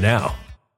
now.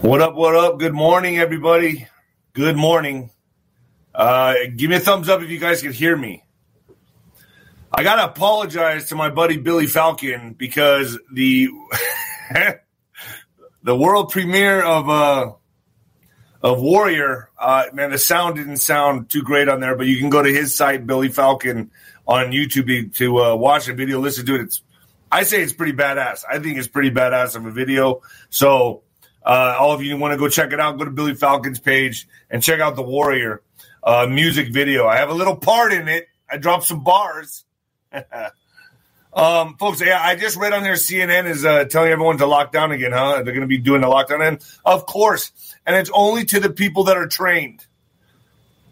What up, what up? Good morning, everybody. Good morning. Uh, give me a thumbs up if you guys can hear me. I got to apologize to my buddy Billy Falcon because the the world premiere of uh, of Warrior, uh, man, the sound didn't sound too great on there, but you can go to his site, Billy Falcon, on YouTube to uh, watch the video, listen to it. It's, I say it's pretty badass. I think it's pretty badass of a video. So, uh, all of you want to go check it out, go to Billy Falcon's page and check out the Warrior uh, music video. I have a little part in it. I dropped some bars. Um, folks, yeah, I just read on there CNN is uh, telling everyone to lock down again, huh? They're going to be doing the lockdown, and of course, and it's only to the people that are trained.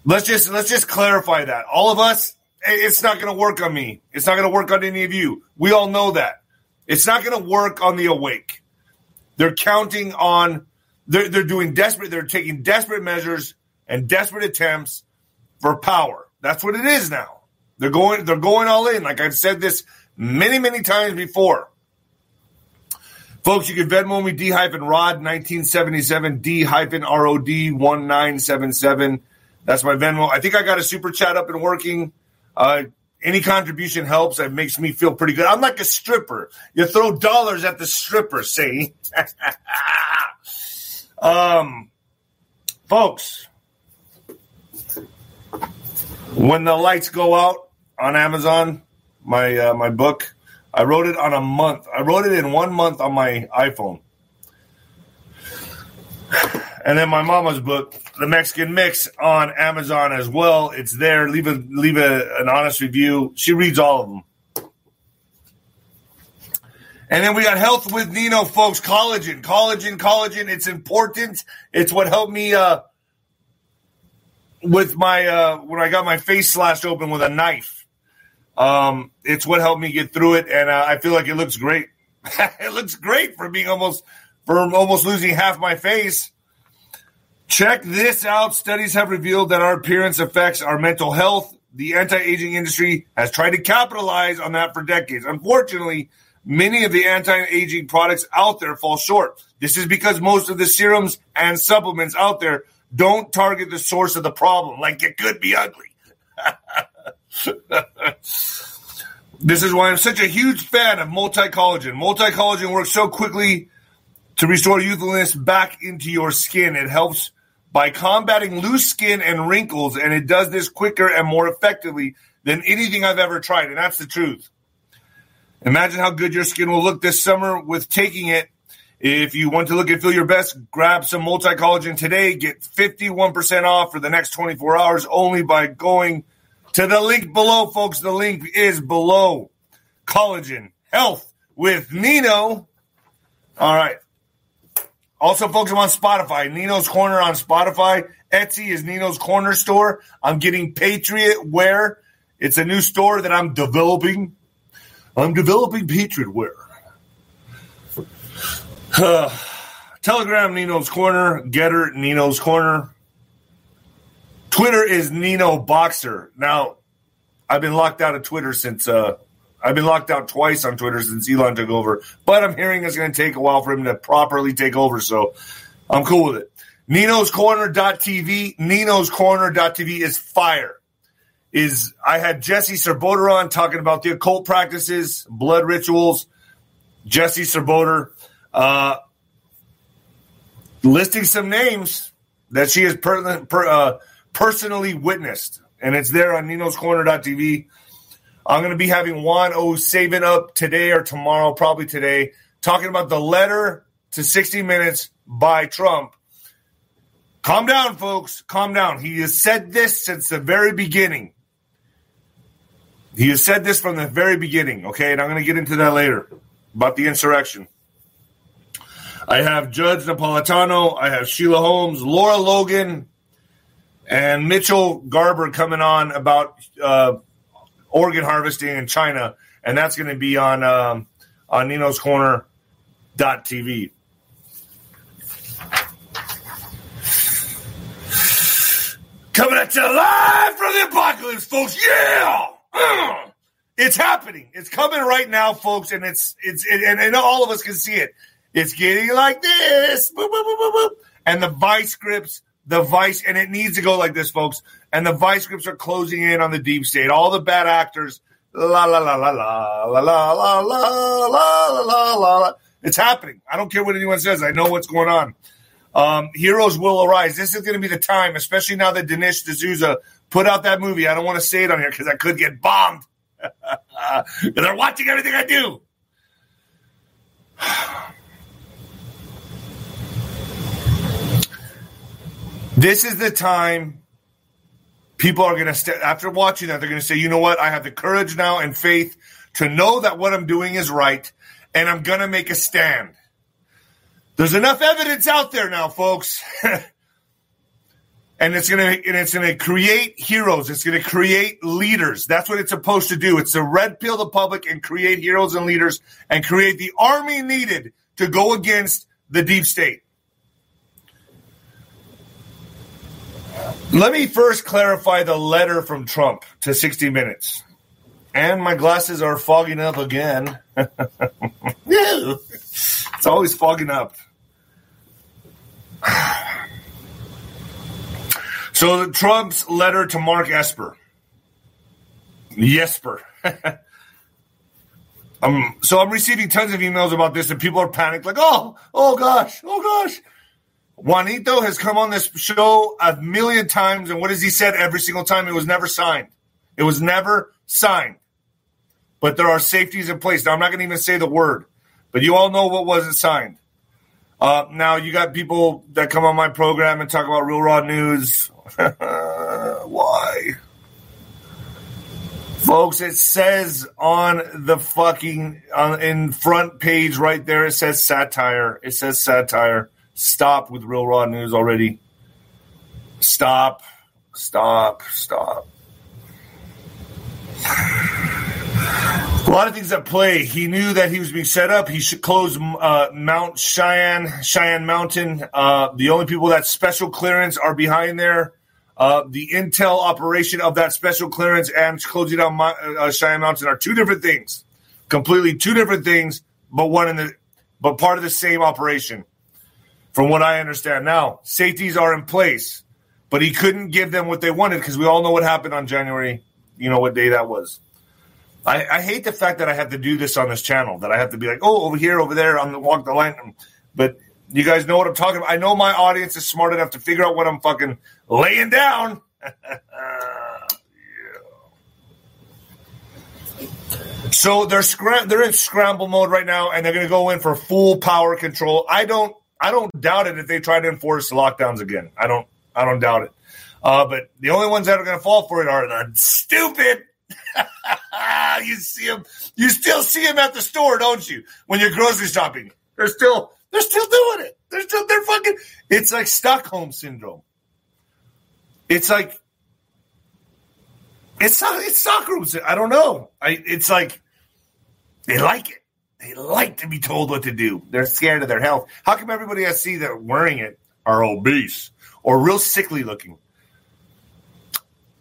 Let's just let's just clarify that. All of us, it's not going to work on me. It's not going to work on any of you. We all know that. It's not going to work on the awake. They're counting on. They're they're doing desperate. They're taking desperate measures and desperate attempts for power. That's what it is now. They're going. They're going all in. Like I've said this many, many times before. Folks, you can Venmo me D hyphen Rod 1977 D hyphen ROD 1977. That's my Venmo. I think I got a super chat up and working. Uh, any contribution helps. It makes me feel pretty good. I'm like a stripper. You throw dollars at the stripper, see? um, folks, when the lights go out on Amazon, my uh, my book. I wrote it on a month. I wrote it in one month on my iPhone. And then my mama's book, The Mexican Mix, on Amazon as well. It's there. Leave a leave a, an honest review. She reads all of them. And then we got Health with Nino, folks. Collagen, collagen, collagen. It's important. It's what helped me uh, with my uh, when I got my face slashed open with a knife. Um, it's what helped me get through it, and uh, I feel like it looks great. it looks great for being almost for almost losing half my face. Check this out. Studies have revealed that our appearance affects our mental health. The anti-aging industry has tried to capitalize on that for decades. Unfortunately, many of the anti-aging products out there fall short. This is because most of the serums and supplements out there don't target the source of the problem, like it could be ugly. this is why I'm such a huge fan of multi collagen. Multi collagen works so quickly to restore youthfulness back into your skin. It helps by combating loose skin and wrinkles, and it does this quicker and more effectively than anything I've ever tried. And that's the truth. Imagine how good your skin will look this summer with taking it. If you want to look and feel your best, grab some multi collagen today. Get 51% off for the next 24 hours only by going to the link below, folks. The link is below. Collagen Health with Nino. All right. Also, folks, I'm on Spotify. Nino's Corner on Spotify. Etsy is Nino's Corner store. I'm getting Patriot Wear. It's a new store that I'm developing. I'm developing Patriot Wear. Uh, Telegram, Nino's Corner. Gettr, Nino's Corner. Twitter is Nino Boxer. Now, I've been locked out of Twitter since uh, I've been locked out twice on Twitter since Elon took over. But I'm hearing it's going to take a while for him to properly take over, so I'm cool with it. Nino's Corner.tv. Nino's Corner.tv is fire. Is I had Jesse Czebotar on talking about the occult practices, blood rituals. Jesse Czebotar uh, listing some names that she has per, per, uh, personally witnessed, and it's there on ninoscorner.tv. I'm going to be having Juan O. Savin up today or tomorrow, probably today, talking about the letter to 60 Minutes by Trump. Calm down, folks. Calm down. He has said this since the very beginning. He has said this from the very beginning, okay? And I'm going to get into that later. about the insurrection. I have Judge Napolitano, I have Sheila Holmes, Lara Logan, and Mitchell Garber coming on about uh, organ harvesting in China, and that's going to be on um, on Nino's Corner TV. Coming at you live from the apocalypse, folks. Yeah, uh, it's happening. It's coming right now, folks, and it's it's it, and, and all of us can see it. It's getting like this, boop, boop, boop, and the vice grips, the vice, and it needs to go like this, folks. And the vice grips are closing in on the deep state. All the bad actors, la la la la la la la la la la la la la. It's happening. I don't care what anyone says. I know what's going on. Um, heroes will arise. This is going to be the time, especially now that Dinesh D'Souza put out that movie. I don't want to say it on here because I could get bombed. They're watching everything I do. this is the time people are going to, st- after watching that, they're going to say, you know what? I have the courage now and faith to know that what I'm doing is right, and I'm going to make a stand. There's enough evidence out there now, folks. and it's gonna and it's gonna create heroes. It's gonna create leaders. That's what it's supposed to do. It's to red pill the public and create heroes and leaders and create the army needed to go against the deep state. Let me first clarify the letter from Trump to 60 Minutes. And my glasses are fogging up again. it's always fogging up. So the Trump's letter to Mark Esper. Jesper. um, so I'm receiving tons of emails about this, and people are panicked, like, oh, oh gosh, oh gosh. Juanito has come on this show a million times, and what has he said every single time? It was never signed. It was never signed. But there are safeties in place. Now I'm not going to even say the word, but you all know what wasn't signed. Uh, now you got people that come on my program and talk about real raw news. Why? Folks, it says on the fucking uh, in front page right there, it says satire. It says satire. Stop with real raw news already. Stop. Stop. Stop. A lot of things at play. He knew that he was being set up. He should close uh, Mount Cheyenne, Cheyenne Mountain. Uh, the only people that special clearance are behind there. Uh, the intel operation of that special clearance and closing down uh, Cheyenne Mountain are two different things, completely two different things, but one in the but part of the same operation, from what I understand. Now safeties are in place, but he couldn't give them what they wanted because we all know what happened on January. You know what day that was. I, I, hate the fact that I have to do this on this channel. That I have to be like, oh, over here, over there, on the walk the line. But you guys know what I'm talking about. I know my audience is smart enough to figure out what I'm fucking laying down. So they're scram- they're in scramble mode right now, and they're going to go in for full power control. I don't I don't doubt it if they try to enforce lockdowns again. I don't I don't doubt it. Uh, but the only ones that are going to fall for it are the stupid you see them. You still see them at the store, don't you? When you're grocery shopping, they're still they're still doing it. They're still they're fucking. It's like Stockholm syndrome. It's like it's it's Stockholm. I don't know. I it's like they like it. They like to be told what to do. They're scared of their health. How come everybody I see that wearing it are obese or real sickly looking?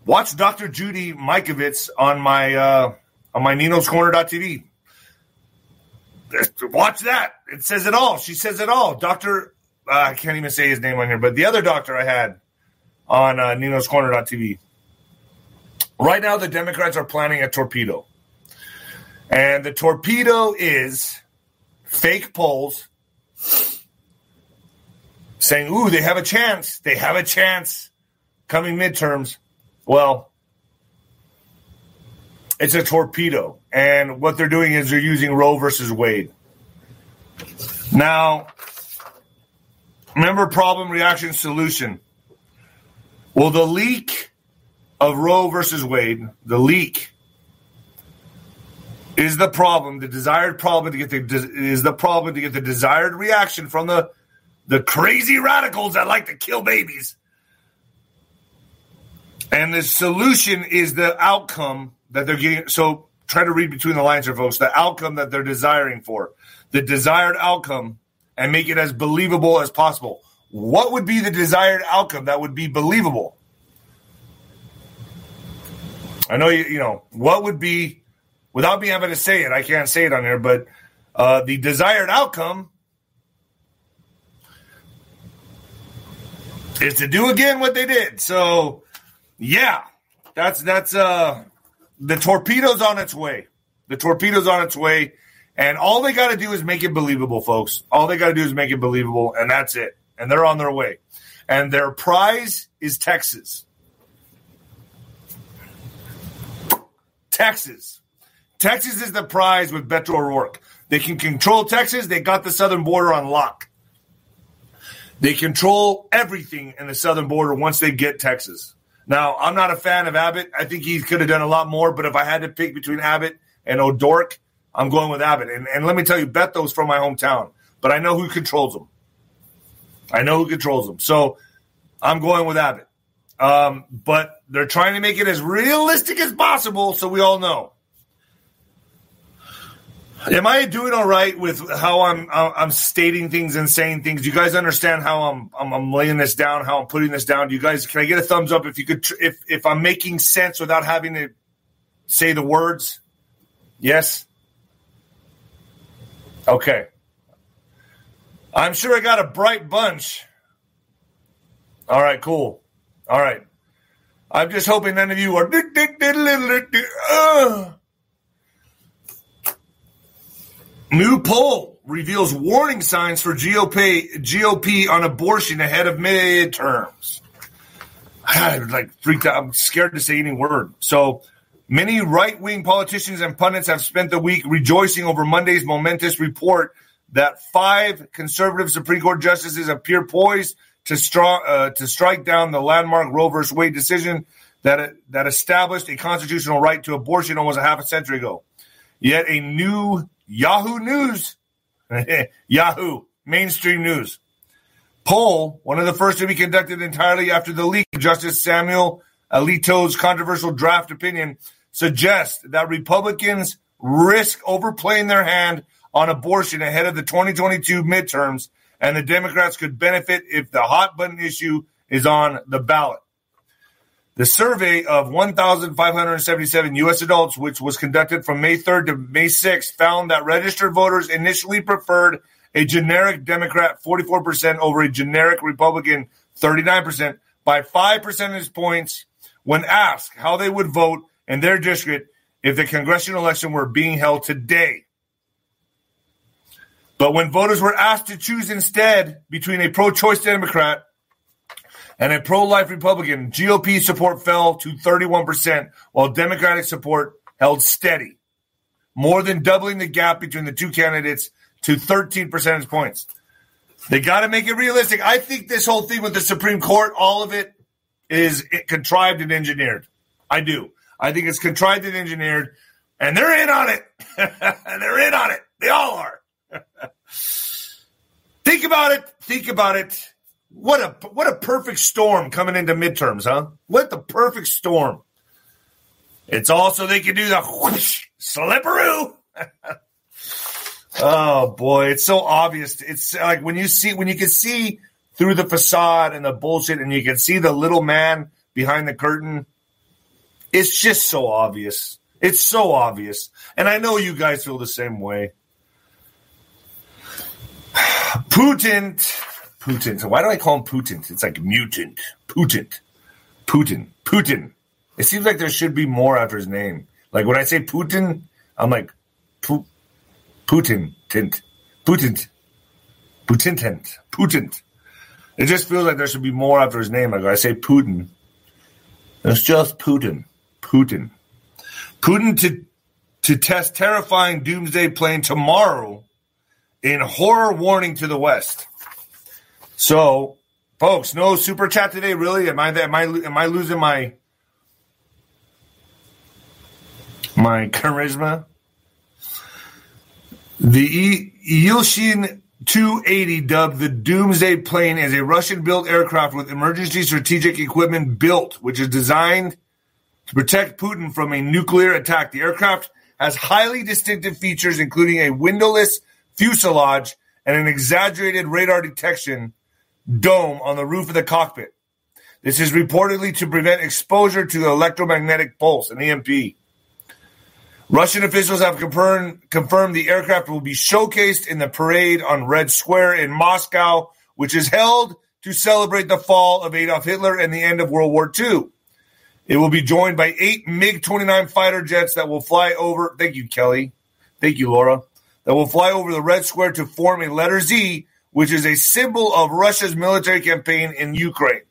Watch Dr. Judy Mikovits on my uh, on my Nino's Corner.tv. Watch that. It says it all. She says it all. Doctor, uh, I can't even say his name on here, but the other doctor I had on uh, Nino's Corner.tv. Right now, the Democrats are planning a torpedo. And the torpedo is fake polls saying, ooh, they have a chance. They have a chance coming midterms. Well, it's a torpedo. And what they're doing is they're using Roe versus Wade. Now, remember problem, reaction, solution. Well, the leak of Roe versus Wade, the leak, is the problem. The desired problem to get the is the problem to get the desired reaction from the the crazy radicals that like to kill babies. And the solution is the outcome that they're getting. So try to read between the lines here, folks. The outcome that they're desiring for, the desired outcome, and make it as believable as possible. What would be the desired outcome that would be believable? I know you. You know what would be without being able to say it. I can't say it on here, but uh, the desired outcome is to do again what they did. So, yeah, that's that's uh the torpedo's on its way. The torpedo's on its way, and all they got to do is make it believable, folks. All they got to do is make it believable, and that's it. And they're on their way. And their prize is Texas. Texas. Texas is the prize with Beto O'Rourke. They can control Texas. They got the southern border on lock. They control everything in the southern border once they get Texas. Now, I'm not a fan of Abbott. I think he could have done a lot more, but if I had to pick between Abbott and O'Rourke, I'm going with Abbott. And, and let me tell you, Beto's from my hometown, but I know who controls them. I know who controls them. So I'm going with Abbott. Um, but they're trying to make it as realistic as possible so we all know. Am I doing all right with how I'm I'm stating things and saying things? Do you guys understand how I'm, I'm, I'm laying this down? How I'm putting this down? Do you guys can I get a thumbs up if you could if if I'm making sense without having to say the words? Yes. Okay. I'm sure I got a bright bunch. All right, cool. All right. I'm just hoping none of you are. Uh. New poll reveals warning signs for GOP GOP on abortion ahead of midterms. I like freaked out. I'm scared to say any word. So many right wing politicians and pundits have spent the week rejoicing over Monday's momentous report that five conservative Supreme Court justices appear poised to, uh, to strike down the landmark Roe v. Wade decision that that established a constitutional right to abortion almost a half a century ago. Yet a new Yahoo News, Yahoo, mainstream news. Poll, one of the first to be conducted entirely after the leak Justice Samuel Alito's controversial draft opinion, suggests that Republicans risk overplaying their hand on abortion ahead of the 2022 midterms, and the Democrats could benefit if the hot button issue is on the ballot. The survey of 1,577 U.S. adults, which was conducted from May 3rd to May 6th, found that registered voters initially preferred a generic Democrat 44% over a generic Republican 39% by five percentage points when asked how they would vote in their district if the congressional election were being held today. But when voters were asked to choose instead between a pro choice Democrat and a pro life Republican, GOP support fell to 31%, while Democratic support held steady, more than doubling the gap between the two candidates to 13 percentage points. They got to make it realistic. I think this whole thing with the Supreme Court, all of it is it contrived and engineered. I do. I think it's contrived and engineered, and they're in on it. and they're in on it. They all are. think about it. Think about it. What a what a perfect storm coming into midterms, huh? What the perfect storm. It's also they can do the whoosh, slipperoo. oh boy, it's so obvious. It's like when you see when you can see through the facade and the bullshit, and you can see the little man behind the curtain. It's just so obvious. It's so obvious, and I know you guys feel the same way. Putin Putin. So why do I call him Putin? It's like mutant. Putin. Putin. Putin. It seems like there should be more after his name. Like when I say Putin, I'm like Pu- Putin. Tint. Putin. Putin. Tint. Putin. It just feels like there should be more after his name. Like when I say Putin, it's just Putin. Putin. Putin to to test terrifying doomsday plane tomorrow in horror warning to the West. So, folks, no super chat today. Really? Am I am I am I losing my my charisma? The Ilyushin 280, dubbed the Doomsday plane, is a Russian-built aircraft with emergency strategic equipment built, which is designed to protect Putin from a nuclear attack. The aircraft has highly distinctive features, including a windowless fuselage and an exaggerated radar detection dome on the roof of the cockpit. This is reportedly to prevent exposure to the electromagnetic pulse, an EMP. Russian officials have confirmed, confirmed the aircraft will be showcased in the parade on Red Square in Moscow, which is held to celebrate the fall of Adolf Hitler and the end of World War II. It will be joined by eight MiG 29 fighter jets that will fly over. Thank you, Kelly. Thank you, Laura. That will fly over the Red Square to form a letter Z, which is a symbol of Russia's military campaign in Ukraine.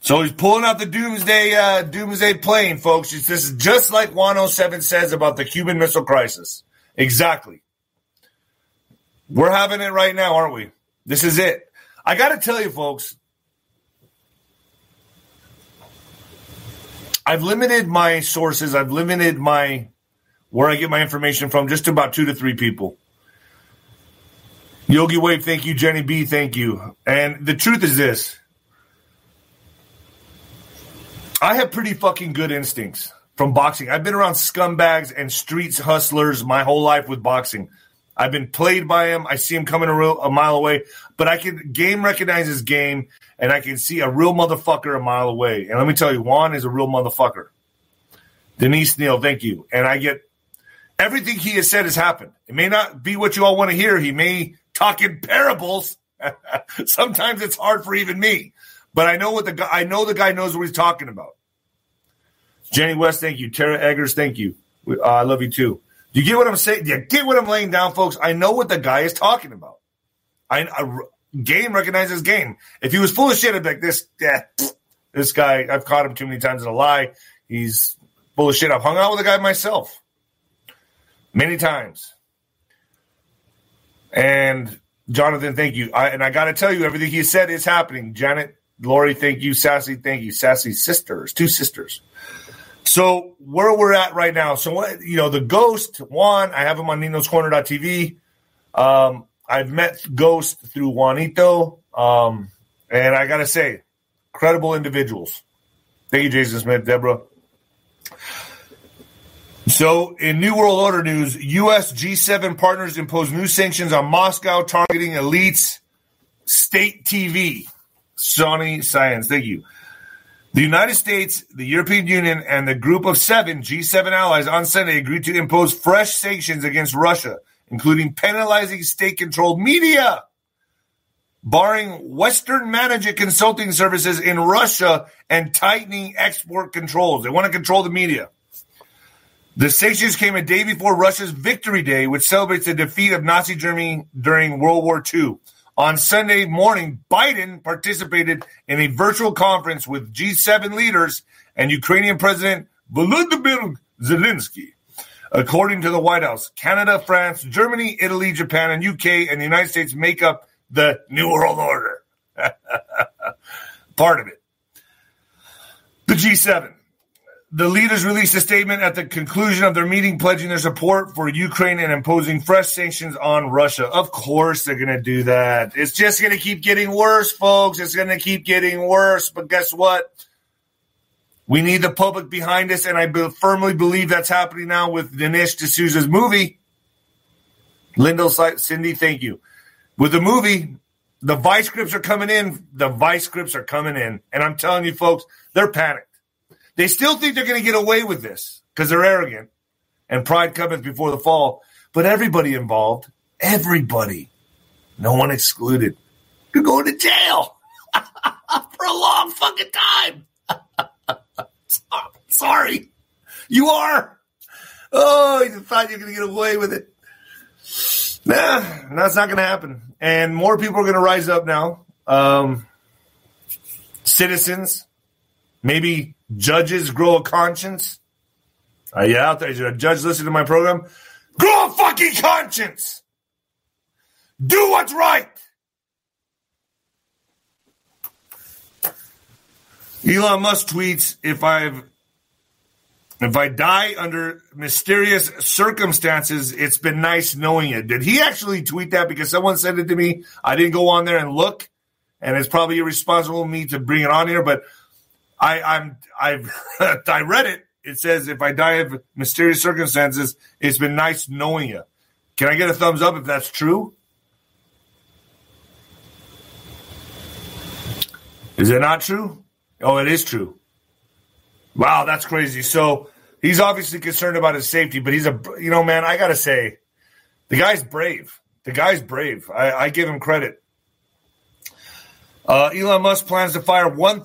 So he's pulling out the doomsday uh, doomsday plane, folks. It's, this is just like 107 says about the Cuban Missile Crisis. Exactly. We're having it right now, aren't we? This is it. I got to tell you, folks. I've limited my sources. I've limited my where I get my information from. Just about two to three people. Yogi Wave, thank you. Jenny B, thank you. And the truth is this I have pretty fucking good instincts from boxing. I've been around scumbags and streets hustlers my whole life with boxing. I've been played by him. I see him coming a, real, a mile away, but I can game recognizes game, and I can see a real motherfucker a mile away. And let me tell you, Juan is a real motherfucker. Denise Neal, thank you. And I get everything he has said has happened. It may not be what you all want to hear. He may talk in parables. Sometimes it's hard for even me. But I know what the guy. I know the guy knows what he's talking about. Jenny West, thank you. Tara Eggers, thank you. Uh, I love you too. Do you get what I'm saying? Do you get what I'm laying down, folks? I know what the guy is talking about. I, I game recognizes game. If he was full of shit, I'd be like this. Yeah, this guy. I've caught him too many times in a lie. He's full of shit. I've hung out with the guy myself many times. And Jonathan, thank you. I, and I got to tell you, everything he said is happening. Janet Lori, thank you. Sassy, thank you. Sassy sisters, two sisters. So where we're at right now. So what you know, the Ghost Juan. I have him on Nino's Corner.tv. Um, I've met Ghost through Juanito, um, and I gotta say, credible individuals. Thank you, Jason Smith, Deborah. So, in New World Order news, U.S. G7 partners impose new sanctions on Moscow targeting elites, state TV. Sony Science. Thank you. The United States, the European Union, and the group of seven G7 allies on Sunday agreed to impose fresh sanctions against Russia, including penalizing state controlled media, barring Western managed consulting services in Russia, and tightening export controls. They want to control the media. The sanctions came a day before Russia's Victory Day, which celebrates the defeat of Nazi Germany during World War II. On Sunday morning, Biden participated in a virtual conference with G7 leaders and Ukrainian President Volodymyr Zelensky. According to the White House, Canada, France, Germany, Italy, Japan, and UK and the United States make up the New World Order. Part of it. The G7. The leaders released a statement at the conclusion of their meeting pledging their support for Ukraine and imposing fresh sanctions on Russia. Of course, they're going to do that. It's just going to keep getting worse, folks. It's going to keep getting worse. But guess what? We need the public behind us, and I be- firmly believe that's happening now with Dinesh D'Souza's movie. Lyndall, Cindy, thank you. With the movie, the vice scripts are coming in. The vice scripts are coming in. And I'm telling you, folks, they're panicked. They still think they're going to get away with this because they're arrogant and pride cometh before the fall. But everybody involved, everybody, no one excluded, you're going to jail for a long fucking time. Sorry. You are. Oh, you thought you were going to get away with it. Nah, that's not going to happen. And more people are going to rise up now. Um, citizens, maybe Judges grow a conscience. Uh, Are you out there? Is a judge listening to my program? Grow a fucking conscience. Do what's right. Elon Musk tweets if I've If I die under mysterious circumstances, it's been nice knowing it. Did he actually tweet that? Because someone sent it to me. I didn't go on there and look, and it's probably irresponsible of me to bring it on here. But I, I'm I've I read it. It says if I die of mysterious circumstances, it's been nice knowing you. Can I get a thumbs up if that's true? Is it not true? Oh, it is true. Wow, that's crazy. So he's obviously concerned about his safety, but he's a, you know, man, I got to say, the guy's brave. The guy's brave. I, I give him credit. Uh, Elon Musk plans to fire one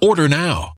Order now.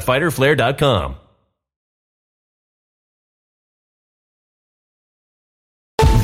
www.fighterflare.com.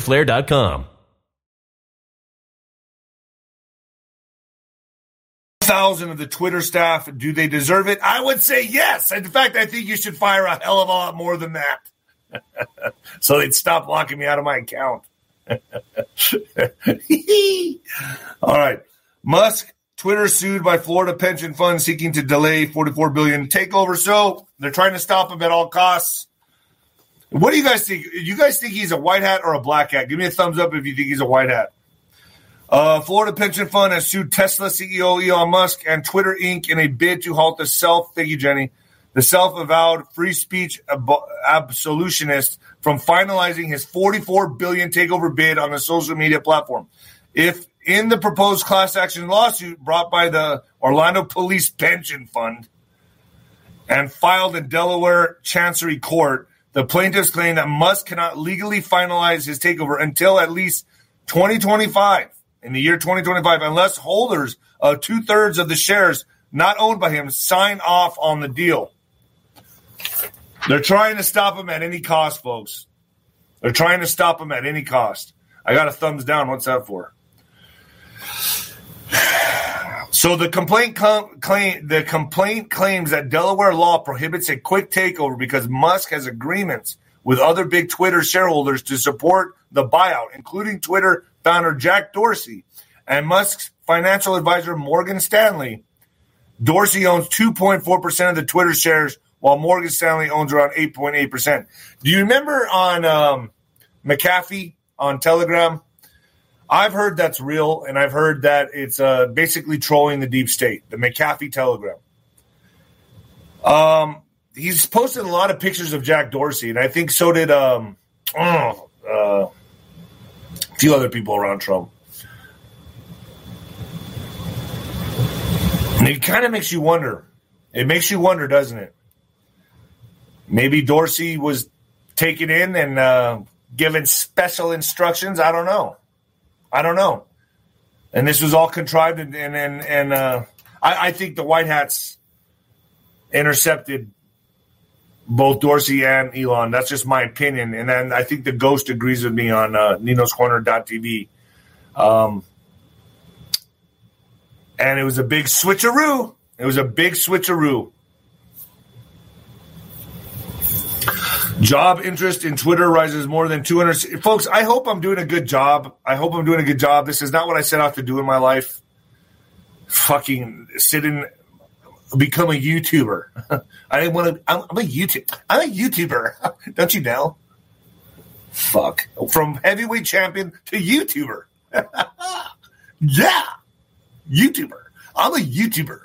fighterflare.com. Thousand of the Twitter staff, do they deserve it? I would say yes. In fact, I think you should fire a hell of a lot more than that. so they'd stop locking me out of my account. All right. Musk, Twitter sued by Florida pension fund seeking to delay 44 billion takeover. So they're trying to stop him at all costs. What do you guys think? You guys think he's a white hat or a black hat? Give me a thumbs up if you think he's a white hat. Uh, Florida Pension Fund has sued Tesla CEO Elon Musk and Twitter Inc. in a bid to halt the self, thank you, Jenny, the self-avowed free speech ab- absolutionist from finalizing his 44 billion takeover bid on the social media platform. If in the proposed class action lawsuit brought by the Orlando Police Pension Fund and filed in Delaware Chancery Court, the plaintiffs claim that Musk cannot legally finalize his takeover until at least 2025, in the year 2025, unless holders of two thirds of the shares not owned by him sign off on the deal. They're trying to stop him at any cost, folks. They're trying to stop him at any cost. I got a thumbs down. What's that for? So the complaint com- claim the complaint claims that Delaware law prohibits a quick takeover because Musk has agreements with other big Twitter shareholders to support the buyout, including Twitter founder Jack Dorsey and Musk's financial advisor Morgan Stanley. Dorsey owns 2.4% of the Twitter shares, while Morgan Stanley owns around 8.8%. Do you remember on um, McAfee on Telegram? I've heard that's real, and I've heard that it's uh, basically trolling the deep state, the McAfee Telegram. Um, he's posted a lot of pictures of Jack Dorsey, and I think so did um, uh, a few other people around Trump. And it kind of makes you wonder. It makes you wonder, doesn't it? Maybe Dorsey was taken in and uh, given special instructions. I don't know. I don't know. And this was all contrived, and and and, uh, I, I think the White Hats intercepted both Dorsey and Elon. That's just my opinion. And then I think the Ghost agrees with me on uh, Nino's Corner.tv. Um, and it was a big switcheroo. It was a big switcheroo. Job interest in Twitter rises more than 200. Folks, I hope I'm doing a good job. I hope I'm doing a good job. This is not what I set out to do in my life. Fucking sit in, become a YouTuber. I didn't want to. I'm, I'm a YouTube. I'm a YouTuber. Don't you know? Fuck. From heavyweight champion to YouTuber. yeah. YouTuber. I'm a YouTuber.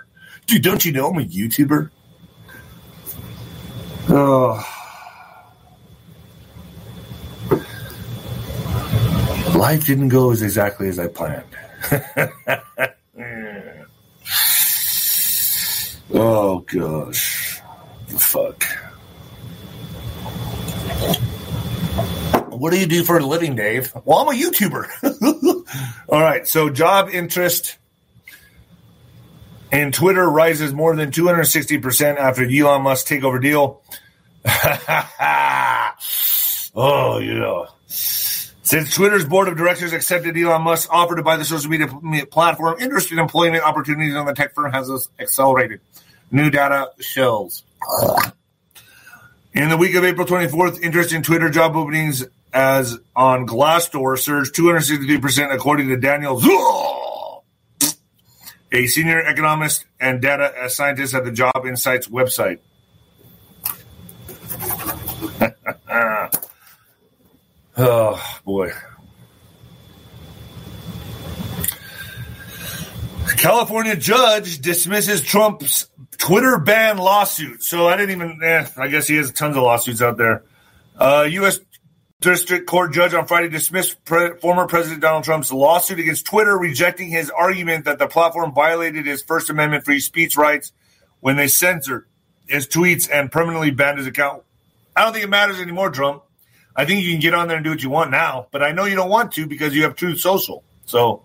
Dude, don't you know I'm a YouTuber? Oh. Life didn't go as exactly as I planned. oh gosh. Fuck. What do you do for a living, Dave? Well, I'm a YouTuber. All right. So, job interest and Twitter rises more than 260% after Elon Musk takeover deal. oh, yeah. Since Twitter's board of directors accepted Elon Musk's offer to buy the social media platform, interest in employment opportunities on the tech firm has accelerated. New data shows. In the week of April 24th, interest in Twitter job openings as on Glassdoor surged 263% according to Daniel Zhao, a senior economist and data scientist at the Job Insights website. Oh boy. California judge dismisses Trump's Twitter ban lawsuit. So I didn't even. Eh, I guess he has tons of lawsuits out there. Uh, U.S. District Court judge on Friday dismissed pre- former President Donald Trump's lawsuit against Twitter, rejecting his argument that the platform violated his First Amendment free speech rights when they censored his tweets and permanently banned his account. I don't think it matters anymore, Trump. I think you can get on there and do what you want now, but I know you don't want to because you have Truth Social. So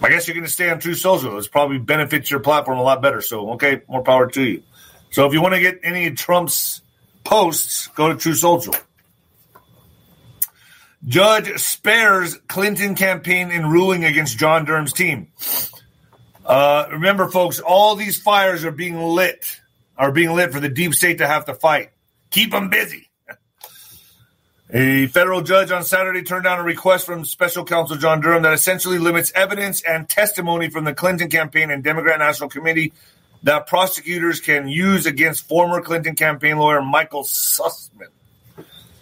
I guess you're going to stay on Truth Social. It's probably benefits your platform a lot better. So, okay, more power to you. So if you want to get any of Trump's posts, go to Truth Social. Judge spares Clinton campaign in ruling against John Durham's team. Uh, remember, folks, all these fires are being lit, are being lit for the deep state to have to fight. Keep them busy. A federal judge on Saturday turned down a request from special counsel John Durham that essentially limits evidence and testimony from the Clinton campaign and Democrat National Committee that prosecutors can use against former Clinton campaign lawyer Michael Sussmann.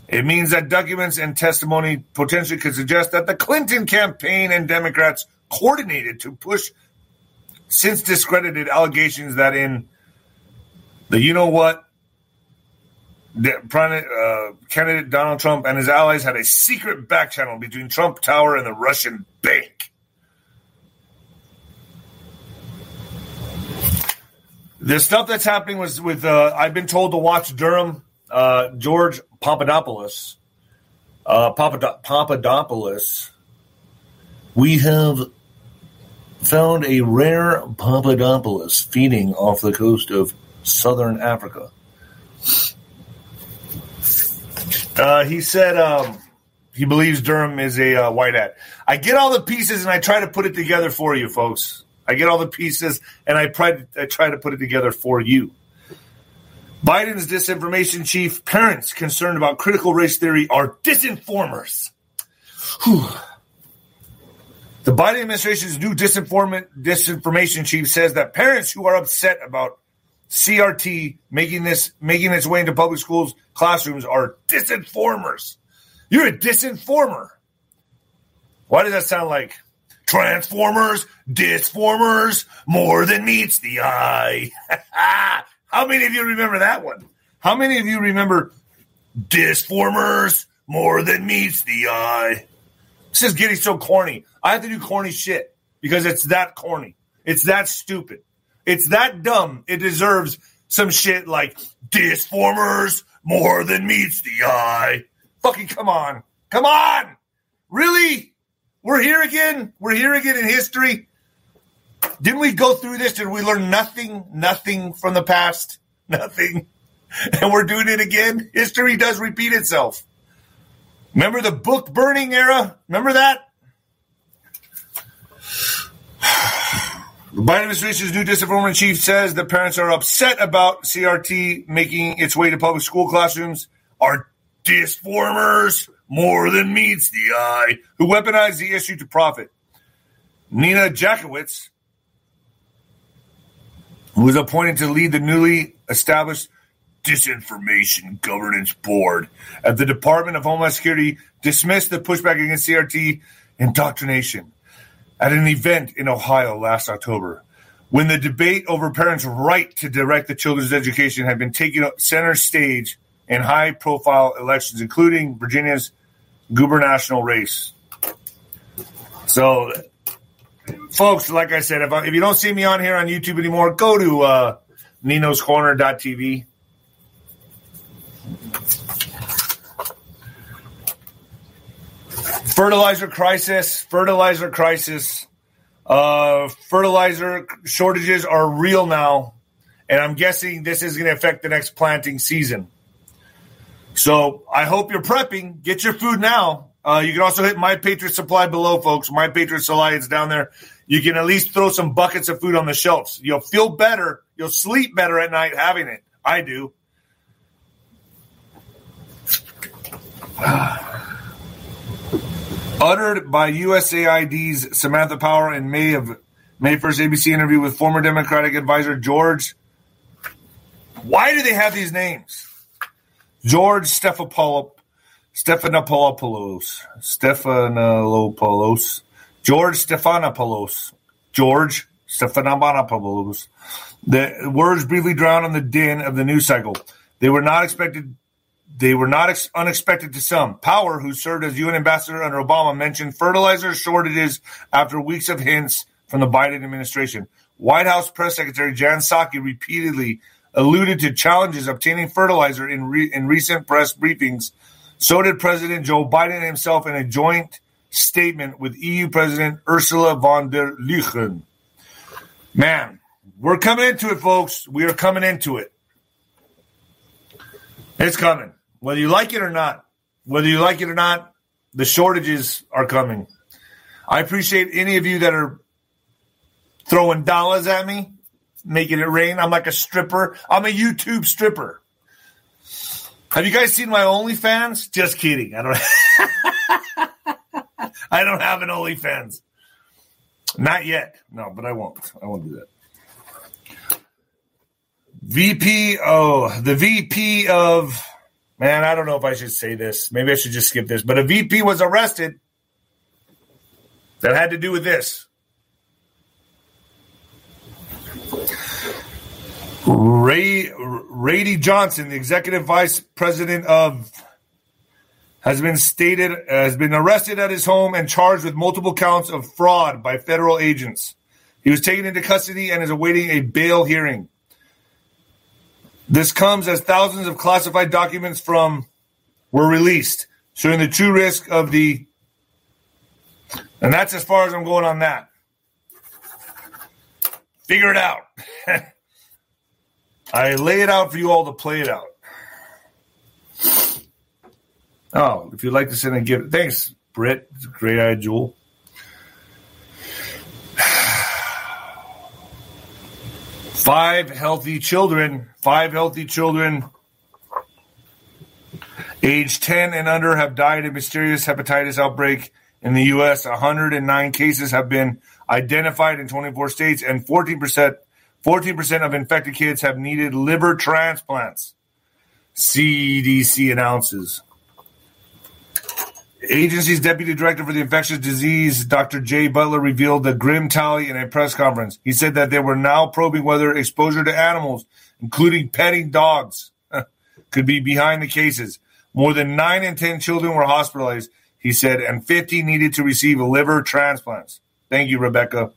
It means that documents and testimony potentially could suggest that the Clinton campaign and Democrats coordinated to push since discredited allegations that in the you know what uh, candidate Donald Trump and his allies had a secret back channel between Trump Tower and the Russian bank. The stuff that's happening was with, uh, I've been told to watch Durham, uh, George Papadopoulos. Uh, Papadopoulos. We have found a rare Papadopoulos feeding off the coast of southern Africa. Uh, he said um, he believes Durham is a uh, white hat. I get all the pieces and I try to put it together for you, folks. I get all the pieces and I try to, I try to put it together for you. Biden's disinformation chief, parents concerned about critical race theory are disinformers. Whew. The Biden administration's new disinformation chief says that parents who are upset about CRT making this making its way into public schools classrooms are disinformers. You're a disinformer. Why does that sound like Transformers, Disformers, more than meets the eye? How many of you remember that one? How many of you remember Disformers, more than meets the eye? This is getting so corny. I have to do corny shit because it's that corny. It's that stupid. It's that dumb. It deserves some shit like Disformers more than meets the eye. Fucking come on. Come on. Really? We're here again? We're here again in history? Didn't we go through this? Did we learn nothing? Nothing from the past? Nothing. And we're doing it again? History does repeat itself. Remember the book burning era? Remember that? The Biden administration's new disinformation chief says that parents are upset about CRT making its way to public school classrooms. Are disformers more than meets the eye who weaponize the issue to profit. Nina Jankowicz, who was appointed to lead the newly established Disinformation Governance Board. At the Department of Homeland Security, dismissed the pushback against CRT indoctrination at an event in Ohio last October. When the debate over parents' right to direct the children's education had been taking center stage in high profile elections, including Virginia's gubernatorial race. So, folks, like I said, if, I, if you don't see me on here on YouTube anymore, go to uh, ninoscorner.tv. Fertilizer crisis, fertilizer crisis. Uh, fertilizer shortages are real now, and I'm guessing this is going to affect the next planting season. So I hope you're prepping. Get your food now. Uh, you can also hit My Patriot Supply below, folks. My Patriot Supply is down there. You can at least throw some buckets of food on the shelves. You'll feel better. You'll sleep better at night having it. I do. Uttered by USAID's Samantha Power in May of May 1st ABC interview with former Democratic advisor George. Why do they have these names? George Stephanopoulos, Stephanopoulos, Stephanopoulos, George Stephanopoulos, George Stephanopoulos. The words briefly drowned on the din of the news cycle. They were not expected they were not ex- unexpected to some. Power, who served as UN ambassador under Obama, mentioned fertilizer shortages after weeks of hints from the Biden administration. White House press secretary Jen Psaki repeatedly alluded to challenges obtaining fertilizer in, re- in recent press briefings. So did President Joe Biden himself in a joint statement with EU President Ursula von der Leyen. Man, we're coming into it, folks. We are coming into it. It's coming. Whether you like it or not, whether you like it or not, the shortages are coming. I appreciate any of you that are throwing dollars at me, making it rain. I'm like a stripper. I'm a YouTube stripper. Have you guys seen my OnlyFans? Just kidding. I don't. I don't have an OnlyFans. Not yet. No, but I won't. I won't do that. VP. Oh, the VP of man. I don't know if I should say this. Maybe I should just skip this. But a VP was arrested that had to do with this. Ray Rady Johnson, the executive vice president of, has been stated has been arrested at his home and charged with multiple counts of fraud by federal agents. He was taken into custody and is awaiting a bail hearing. This comes as thousands of classified documents from were released, showing the true risk of the. And that's as far as I'm going on that. Figure it out. I lay it out for you all to play it out. Oh, if you'd like to send a gift, thanks, Britt. Great idea, Jewel. Five healthy children, five healthy children age 10 and under have died in mysterious hepatitis outbreak in the U.S. 109 cases have been identified in 24 states, and 14%, 14% of infected kids have needed liver transplants. CDC announces. Agency's deputy director for the infectious disease, Dr. Jay Butler, revealed the grim tally in a press conference. He said that they were now probing whether exposure to animals, including petting dogs, could be behind the cases. More than nine in 10 children were hospitalized, he said, and 50 needed to receive liver transplants. Thank you, Rebecca.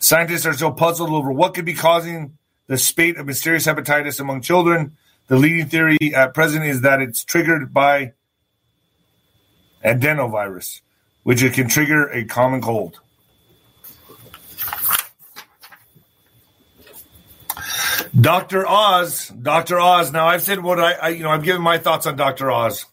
Scientists are still puzzled over what could be causing the spate of mysterious hepatitis among children. The leading theory at present is that it's triggered by adenovirus, which it can trigger a common cold. Dr. Oz, Dr. Oz. Now I've said what I, I, you know, I've given my thoughts on Dr. Oz.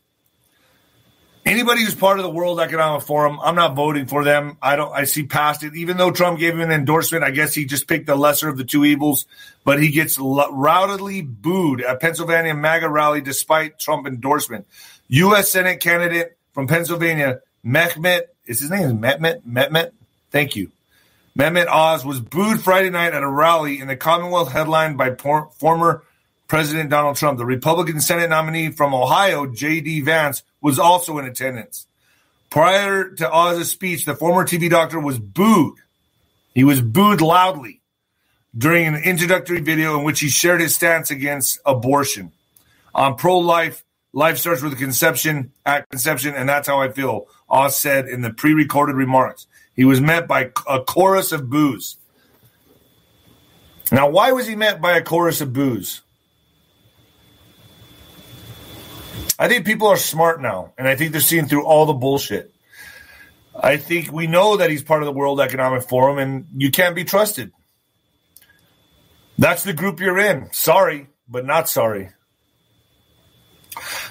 Anybody who's part of the World Economic Forum, I'm not voting for them. I don't. I see past it. Even though Trump gave him an endorsement, I guess he just picked the lesser of the two evils. But he gets roundly booed at Pennsylvania MAGA rally despite Trump endorsement. U.S. Senate candidate from Pennsylvania, Mehmet, is his name Mehmet? Mehmet? Thank you. Mehmet Oz was booed Friday night at a rally in the Commonwealth headlined by por- former President Donald Trump. The Republican Senate nominee from Ohio, J.D. Vance, was also in attendance. Prior to Oz's speech, the former TV doctor was booed. He was booed loudly during an introductory video in which he shared his stance against abortion. On pro life, life starts with conception, at conception, and that's how I feel, Oz said in the pre recorded remarks. He was met by a chorus of boos. Now, why was he met by a chorus of boos? I think people are smart now, and I think they're seeing through all the bullshit. I think we know that he's part of the World Economic Forum, and you can't be trusted. That's the group you're in. Sorry, but not sorry.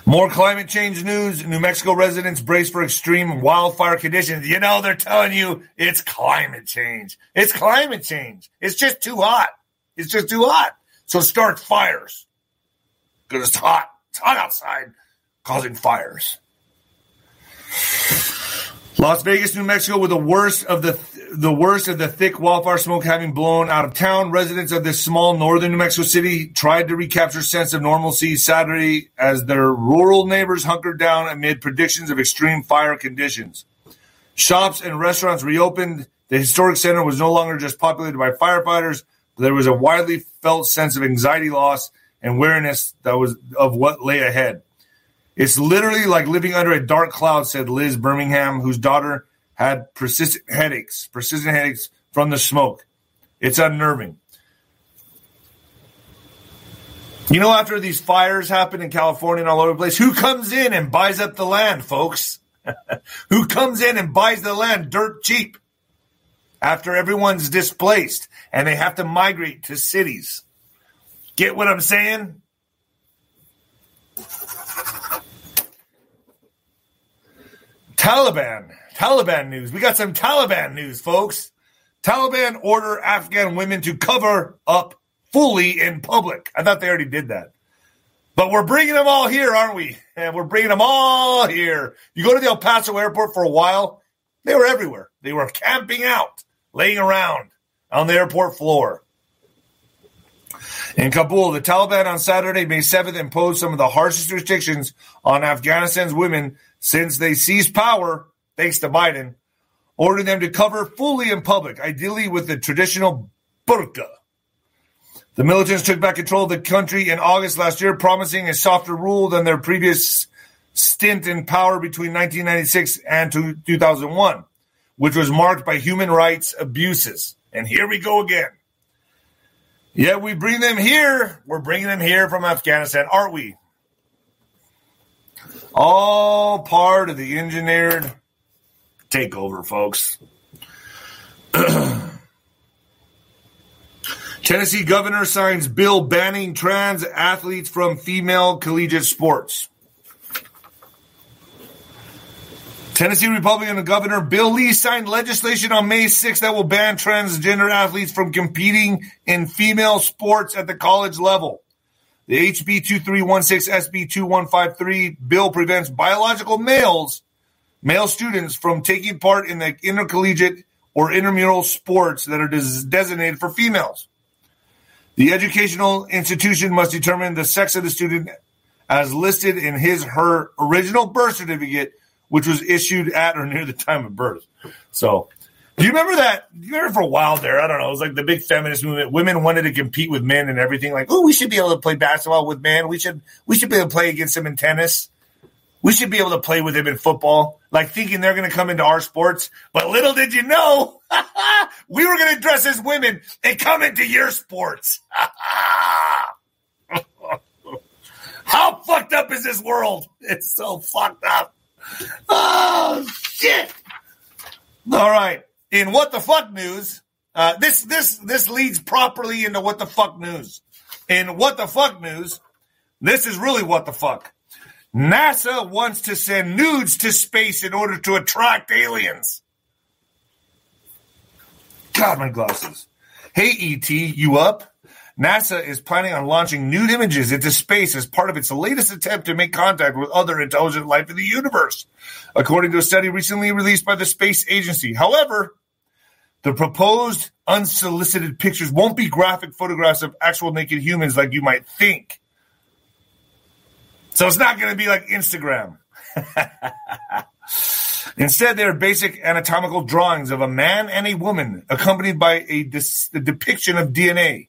More climate change news. New Mexico residents brace for extreme wildfire conditions. You know, they're telling you it's climate change. It's climate change. It's just too hot. It's just too hot. So start fires. Because it's hot. It's hot outside, causing fires. Las Vegas, New Mexico, with the worst of the the worst of the thick wildfire smoke having blown out of town. Residents of this small northern New Mexico City tried to recapture sense of normalcy Saturday as their rural neighbors hunkered down amid predictions of extreme fire conditions. Shops and restaurants reopened. The historic center was no longer just populated by firefighters, but there was a widely felt sense of anxiety loss and wariness that was of what lay ahead. It's literally like living under a dark cloud, said Liz Birmingham, whose daughter had persistent headaches, persistent headaches from the smoke. It's unnerving. You know, after these fires happen in California and all over the place, who comes in and buys up the land, folks? who comes in and buys the land dirt cheap after everyone's displaced and they have to migrate to cities? Get what I'm saying? Taliban. Taliban news. We got some Taliban news, folks. Taliban order Afghan women to cover up fully in public. I thought they already did that. But we're bringing them all here, aren't we? And we're bringing them all here. You go to the El Paso airport for a while, they were everywhere. They were camping out, laying around on the airport floor. In Kabul, the Taliban on Saturday, May 7th, imposed some of the harshest restrictions on Afghanistan's women since they seized power, thanks to Biden, ordering them to cover fully in public, ideally with the traditional burqa. The militants took back control of the country in August last year, promising a softer rule than their previous stint in power between 1996 and 2001, which was marked by human rights abuses. And here we go again. Yeah, we bring them here. We're bringing them here from Afghanistan, aren't we? All part of the engineered takeover, folks. Tennessee governor signs bill banning trans athletes from female collegiate sports. Tennessee Republican Governor Bill Lee signed legislation on May 6 that will ban transgender athletes from competing in female sports at the college level. The HB 2316 SB 2153 bill prevents biological males, male students, from taking part in the intercollegiate or intramural sports that are des- designated for females. The educational institution must determine the sex of the student as listed in his her original birth certificate which was issued at or near the time of birth. So, do you remember that? You remember for a while there? I don't know. It was like the big feminist movement. Women wanted to compete with men and everything. Like, oh, we should be able to play basketball with men. We should we should be able to play against them in tennis. We should be able to play with them in football. Like thinking they're going to come into our sports. But little did you know, we were going to dress as women and come into your sports. How fucked up is this world? It's so fucked up. Oh shit! All right. In what the fuck news? Uh, this this this leads properly into what the fuck news. In what the fuck news, this is really what the fuck. NASA wants to send nudes to space in order to attract aliens. God, my glasses. Hey, ET, you up? NASA is planning on launching nude images into space as part of its latest attempt to make contact with other intelligent life in the universe, according to a study recently released by the Space Agency. However, the proposed unsolicited pictures won't be graphic photographs of actual naked humans like you might think. So it's not going to be like Instagram. Instead, they are basic anatomical drawings of a man and a woman, accompanied by a, dis- a depiction of DNA.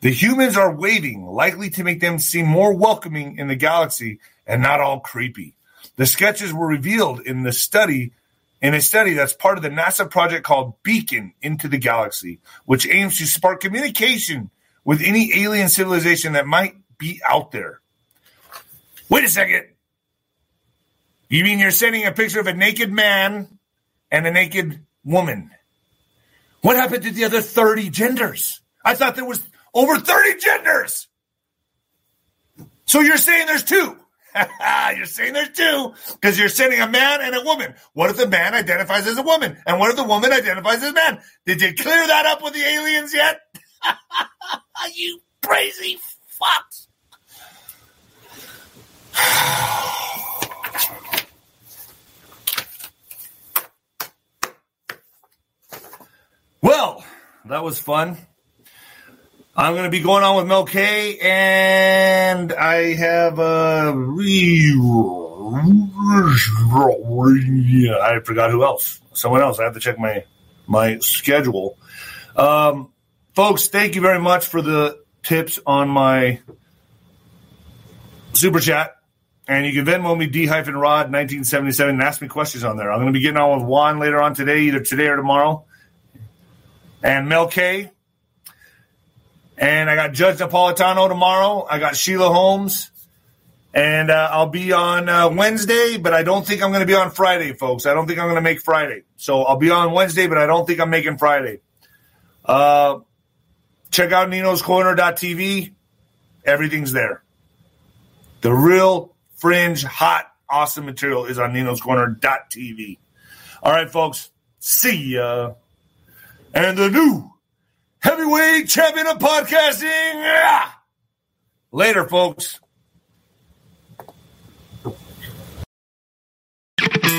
The humans are waving, likely to make them seem more welcoming in the galaxy and not all creepy. The sketches were revealed in the study in a study that's part of the NASA project called Beacon into the Galaxy, which aims to spark communication with any alien civilization that might be out there. Wait a second. You mean you're sending a picture of a naked man and a naked woman? What happened to the other 30 genders? I thought there was over 30 genders. So you're saying there's two. you're saying there's two because you're sending a man and a woman. What if the man identifies as a woman? And what if the woman identifies as a man? Did you clear that up with the aliens yet? you crazy fucks. well, that was fun. I'm going to be going on with Mel K, and I have a. I forgot who else. Someone else. I have to check my my schedule. Um, folks, thank you very much for the tips on my super chat. And you can Venmo me D hyphen Rod 1977 and ask me questions on there. I'm going to be getting on with Juan later on today, either today or tomorrow. And Mel K, and I got Judge Napolitano tomorrow. I got Sheila Holmes. And uh, I'll be on uh, Wednesday, but I don't think I'm going to be on Friday, folks. I don't think I'm going to make Friday. So I'll be on Wednesday, but I don't think I'm making Friday. Uh, check out ninoscorner.tv. Everything's there. The real fringe, hot, awesome material is on ninoscorner.tv. All right, folks. See ya. And the new heavyweight champion of podcasting. Later, folks.